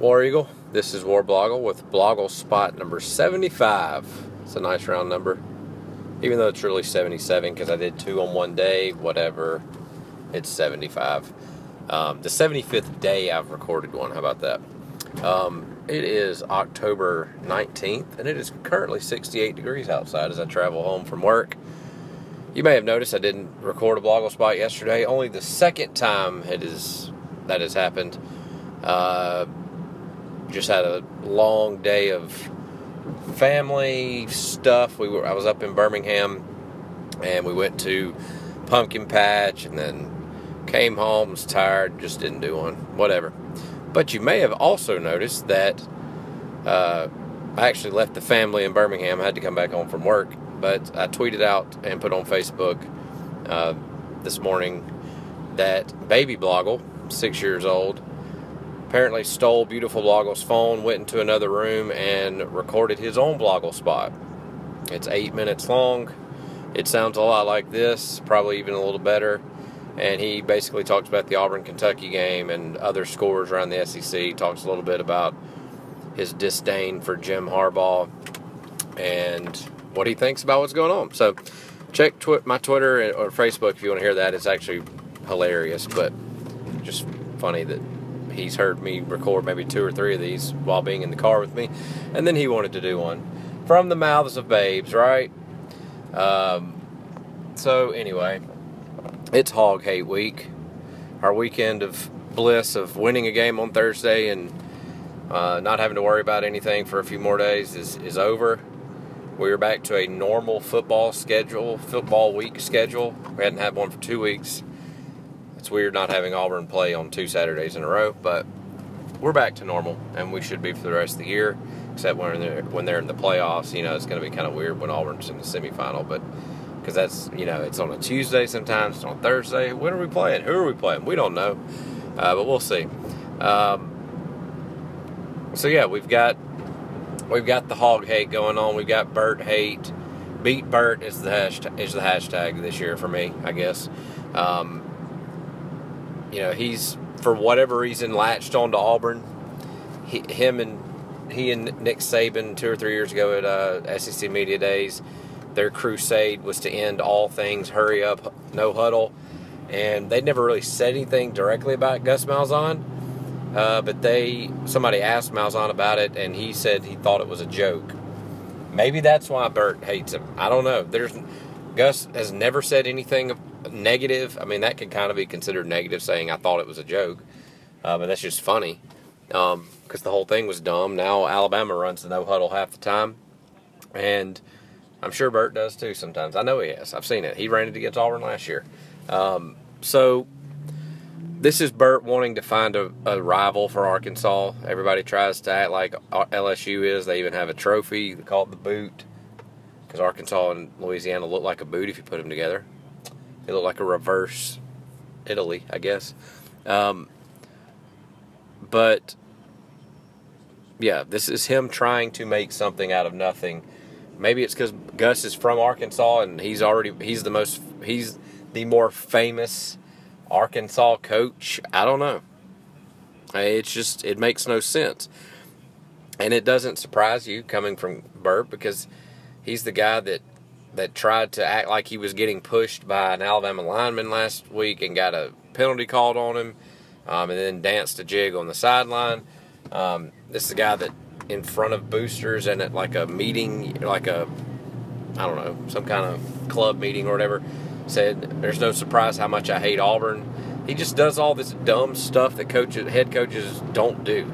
War Eagle. This is War Blogle with Blogle spot number 75. It's a nice round number. Even though it's really 77 because I did two on one day, whatever, it's 75. Um, the 75th day I've recorded one. How about that? Um, it is October 19th and it is currently 68 degrees outside as I travel home from work. You may have noticed I didn't record a Blogle spot yesterday. Only the second time it is that has happened. Uh, just had a long day of family stuff. We were I was up in Birmingham and we went to Pumpkin Patch and then came home, was tired, just didn't do one. Whatever. But you may have also noticed that uh, I actually left the family in Birmingham. I had to come back home from work, but I tweeted out and put on Facebook uh, this morning that baby Blogle, six years old, apparently stole Beautiful Blogle's phone, went into another room, and recorded his own Blogle spot. It's eight minutes long. It sounds a lot like this, probably even a little better. And he basically talks about the Auburn Kentucky game and other scores around the SEC. He talks a little bit about his disdain for Jim Harbaugh and what he thinks about what's going on. So check tw- my Twitter or Facebook if you want to hear that. It's actually hilarious, but just funny that he's heard me record maybe two or three of these while being in the car with me, and then he wanted to do one from the mouths of babes, right? Um, so anyway, it's Hog Hate Week, our weekend of bliss of winning a game on Thursday and uh, not having to worry about anything for a few more days is, is over. We're back to a normal football schedule, football week schedule. We hadn't had one for two weeks it's weird not having Auburn play on two Saturdays in a row, but we're back to normal, and we should be for the rest of the year. Except when they're when they're in the playoffs, you know, it's going to be kind of weird when Auburn's in the semifinal, but because that's you know it's on a Tuesday sometimes, it's on Thursday. When are we playing? Who are we playing? We don't know, uh, but we'll see. Um, so yeah, we've got we've got the hog hate going on. We've got Bert hate. Beat Bert is the hashtag, is the hashtag this year for me, I guess. Um, you know, he's for whatever reason latched on to Auburn. He, him and he and Nick Saban two or three years ago at uh, SEC Media Days, their crusade was to end all things hurry up, no huddle, and they never really said anything directly about Gus Malzahn. Uh, but they somebody asked Malzahn about it, and he said he thought it was a joke. Maybe that's why Bert hates him. I don't know. There's Gus has never said anything negative. I mean, that could kind of be considered negative, saying I thought it was a joke, but that's just funny because um, the whole thing was dumb. Now Alabama runs the no huddle half the time, and I'm sure Bert does too sometimes. I know he has. I've seen it. He ran it against Auburn last year. Um, so this is Bert wanting to find a, a, rival for Arkansas. Everybody tries to act like LSU is. They even have a trophy called the boot because Arkansas and Louisiana look like a boot if you put them together. It looked like a reverse Italy, I guess. Um, but yeah, this is him trying to make something out of nothing. Maybe it's because Gus is from Arkansas and he's already he's the most he's the more famous Arkansas coach. I don't know. It's just it makes no sense, and it doesn't surprise you coming from Bert because he's the guy that that tried to act like he was getting pushed by an Alabama lineman last week and got a penalty called on him, um, and then danced a jig on the sideline. Um, this is a guy that in front of boosters and at like a meeting, like a I don't know, some kind of club meeting or whatever, said, "There's no surprise how much I hate Auburn." He just does all this dumb stuff that coaches, head coaches don't do.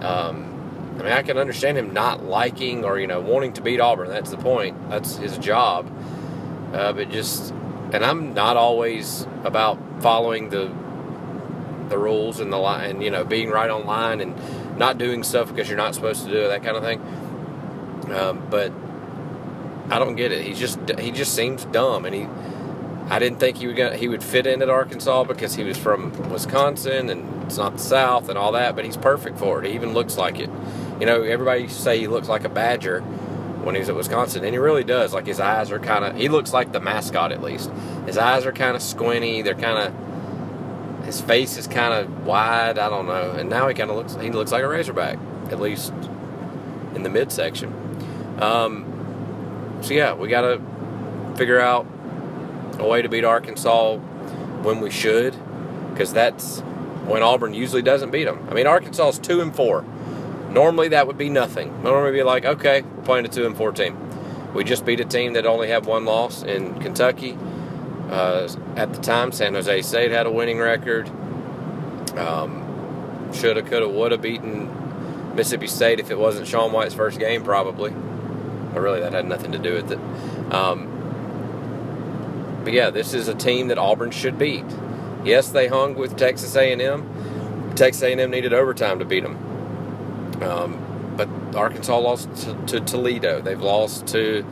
Um, I mean, I can understand him not liking or you know wanting to beat Auburn. That's the point. That's his job. Uh, but just, and I'm not always about following the the rules and the line, and you know, being right on line and not doing stuff because you're not supposed to do it, that kind of thing. Um, but I don't get it. He just he just seems dumb, and he. I didn't think he would get, he would fit in at Arkansas because he was from Wisconsin and it's not the South and all that, but he's perfect for it. He even looks like it. You know, everybody say he looks like a badger when he's at Wisconsin, and he really does. Like his eyes are kind of, he looks like the mascot at least. His eyes are kind of squinty. They're kind of, his face is kind of wide. I don't know. And now he kind of looks he looks like a Razorback, at least in the midsection. Um, so yeah, we got to figure out a way to beat Arkansas when we should, because that's when Auburn usually doesn't beat them. I mean, Arkansas is two and four. Normally that would be nothing. Normally be like, okay, we're playing a two and four team. We just beat a team that only had one loss in Kentucky. Uh, at the time, San Jose State had a winning record. Um, shoulda, coulda, woulda beaten Mississippi State if it wasn't Sean White's first game, probably. But really, that had nothing to do with it. Um, but yeah, this is a team that Auburn should beat. Yes, they hung with Texas A&M. Texas A&M needed overtime to beat them. Um, but Arkansas lost to, to Toledo. They've lost to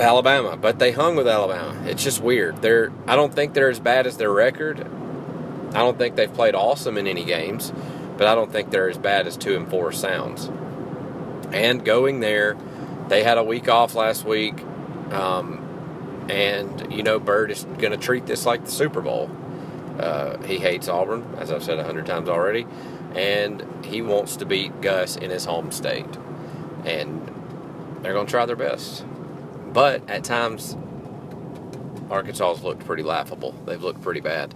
Alabama, but they hung with Alabama. It's just weird. They're I don't think they're as bad as their record. I don't think they've played awesome in any games, but I don't think they're as bad as two and four sounds. And going there, they had a week off last week, um, and you know Bert is going to treat this like the Super Bowl. Uh, he hates Auburn, as I've said a hundred times already, and he wants to beat Gus in his home state, and they're going to try their best. But at times, Arkansas has looked pretty laughable. They've looked pretty bad.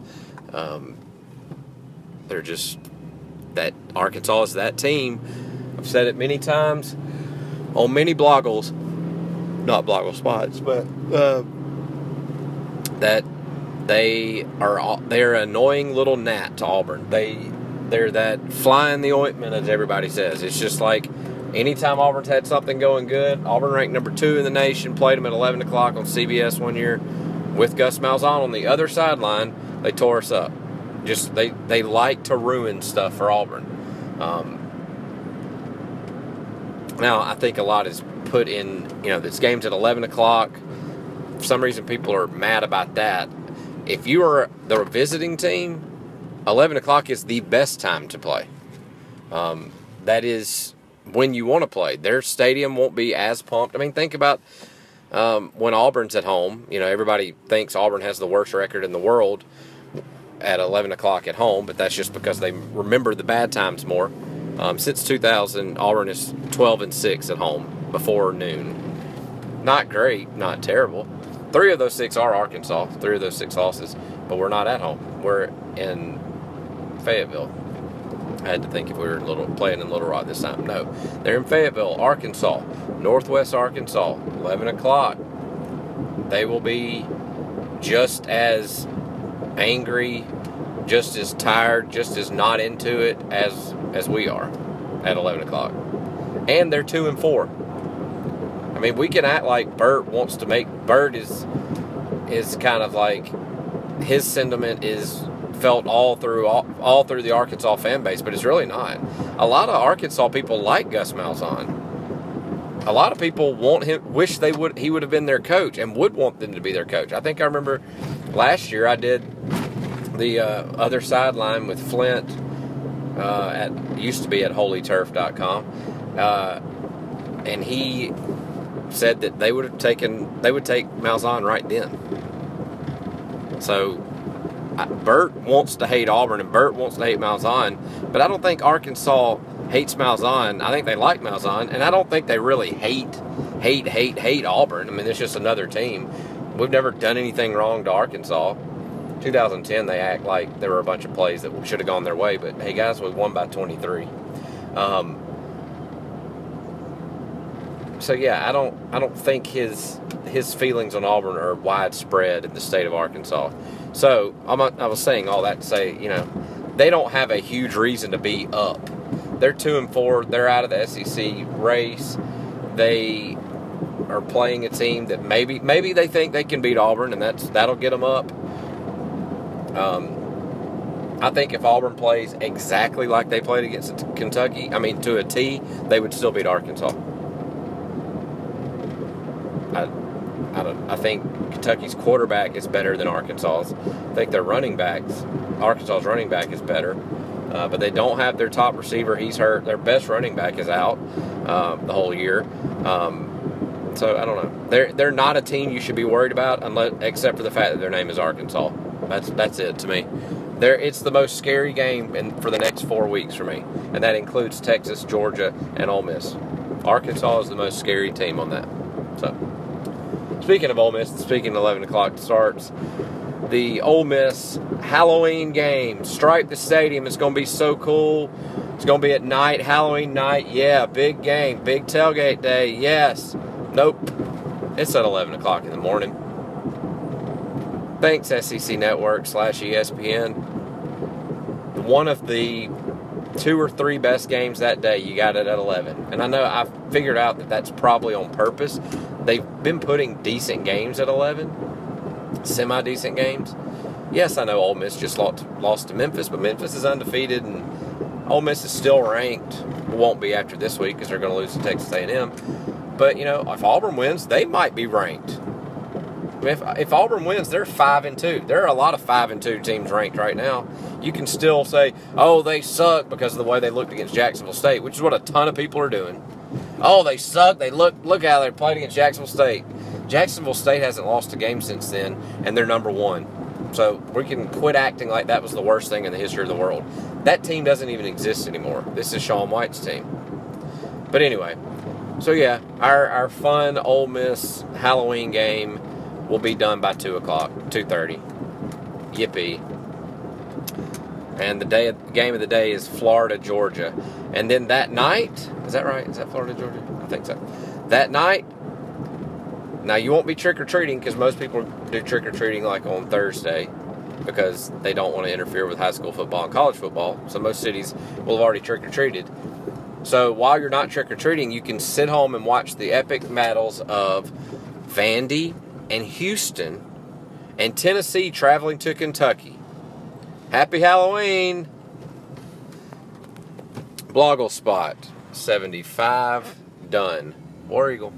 Um, they're just that Arkansas is that team. I've said it many times on many Blogles, not Blogle spots, but uh, that they are they're an annoying little gnat to Auburn. They they're that fly in the ointment, as everybody says. It's just like anytime Auburn's had something going good, Auburn ranked number two in the nation, played them at 11 o'clock on CBS one year with Gus Malzahn on the other sideline. They tore us up. Just they they like to ruin stuff for Auburn. Um, now I think a lot is put in. You know, this game's at 11 o'clock. For some reason, people are mad about that. If you are the visiting team, 11 o'clock is the best time to play. Um, that is when you want to play. Their stadium won't be as pumped. I mean, think about um, when Auburn's at home. You know, everybody thinks Auburn has the worst record in the world at 11 o'clock at home, but that's just because they remember the bad times more. Um, since 2000, Auburn is 12 and 6 at home before noon. Not great, not terrible. Three of those six are Arkansas, three of those six losses, but we're not at home. We're in Fayetteville. I had to think if we were in little playing in Little Rock this time. No, they're in Fayetteville, Arkansas, Northwest Arkansas, 11 o'clock. They will be just as angry, just as tired, just as not into it as as we are at 11 o'clock. And they're two and four. I mean, we can act like Bert wants to make Bert is is kind of like his sentiment is felt all through all, all, through the Arkansas fan base, but it's really not. A lot of Arkansas people like Gus Malzahn. A lot of people want him, wish they would he would have been their coach, and would want them to be their coach. I think I remember last year I did the uh, other sideline with Flint uh, at used to be at HolyTurf.com, uh, and he said that they would have taken they would take Malzahn right then. So Bert wants to hate Auburn and Bert wants to hate Malzahn, but I don't think Arkansas hates Malzahn. I think they like Malzahn, and I don't think they really hate, hate, hate, hate Auburn. I mean, it's just another team. We've never done anything wrong to Arkansas. 2010, they act like there were a bunch of plays that should have gone their way, but hey, guys, we won by 23. Um, so yeah, I don't, I don't think his his feelings on Auburn are widespread in the state of Arkansas. So I'm, I was saying all that to say, you know, they don't have a huge reason to be up. They're two and four. They're out of the SEC race. They are playing a team that maybe maybe they think they can beat Auburn, and that's that'll get them up. Um, I think if Auburn plays exactly like they played against Kentucky, I mean to a T, they would still beat Arkansas. I, I, think Kentucky's quarterback is better than Arkansas's. I think their running backs, Arkansas's running back is better. Uh, but they don't have their top receiver. He's hurt. Their best running back is out um, the whole year. Um, so I don't know. They're they're not a team you should be worried about, unless except for the fact that their name is Arkansas. That's that's it to me. There, it's the most scary game in, for the next four weeks for me, and that includes Texas, Georgia, and Ole Miss. Arkansas is the most scary team on that. So, speaking of Ole Miss, speaking of 11 o'clock starts, the Ole Miss Halloween game. Stripe the stadium. It's going to be so cool. It's going to be at night, Halloween night. Yeah, big game, big tailgate day. Yes. Nope. It's at 11 o'clock in the morning. Thanks, SEC Network slash ESPN. One of the two or three best games that day, you got it at 11. And I know I figured out that that's probably on purpose. They've been putting decent games at 11, semi decent games. Yes, I know Ole Miss just lost, lost to Memphis, but Memphis is undefeated and Ole Miss is still ranked. Won't be after this week because they're going to lose to Texas A&M. But you know, if Auburn wins, they might be ranked. If, if Auburn wins, they're five and two. There are a lot of five and two teams ranked right now. You can still say, "Oh, they suck" because of the way they looked against Jacksonville State, which is what a ton of people are doing. Oh, they suck. They look look how they played against Jacksonville State. Jacksonville State hasn't lost a game since then, and they're number one. So we can quit acting like that was the worst thing in the history of the world. That team doesn't even exist anymore. This is Sean White's team. But anyway, so yeah, our, our fun Ole Miss Halloween game will be done by two o'clock, two thirty. Yippee! And the day of, game of the day is Florida Georgia, and then that night is that right? Is that Florida Georgia? I think so. That night. Now you won't be trick or treating because most people do trick or treating like on Thursday because they don't want to interfere with high school football and college football. So most cities will have already trick or treated. So while you're not trick or treating, you can sit home and watch the epic battles of Vandy and Houston and Tennessee traveling to Kentucky. Happy Halloween! Blogle spot 75 done. War Eagle.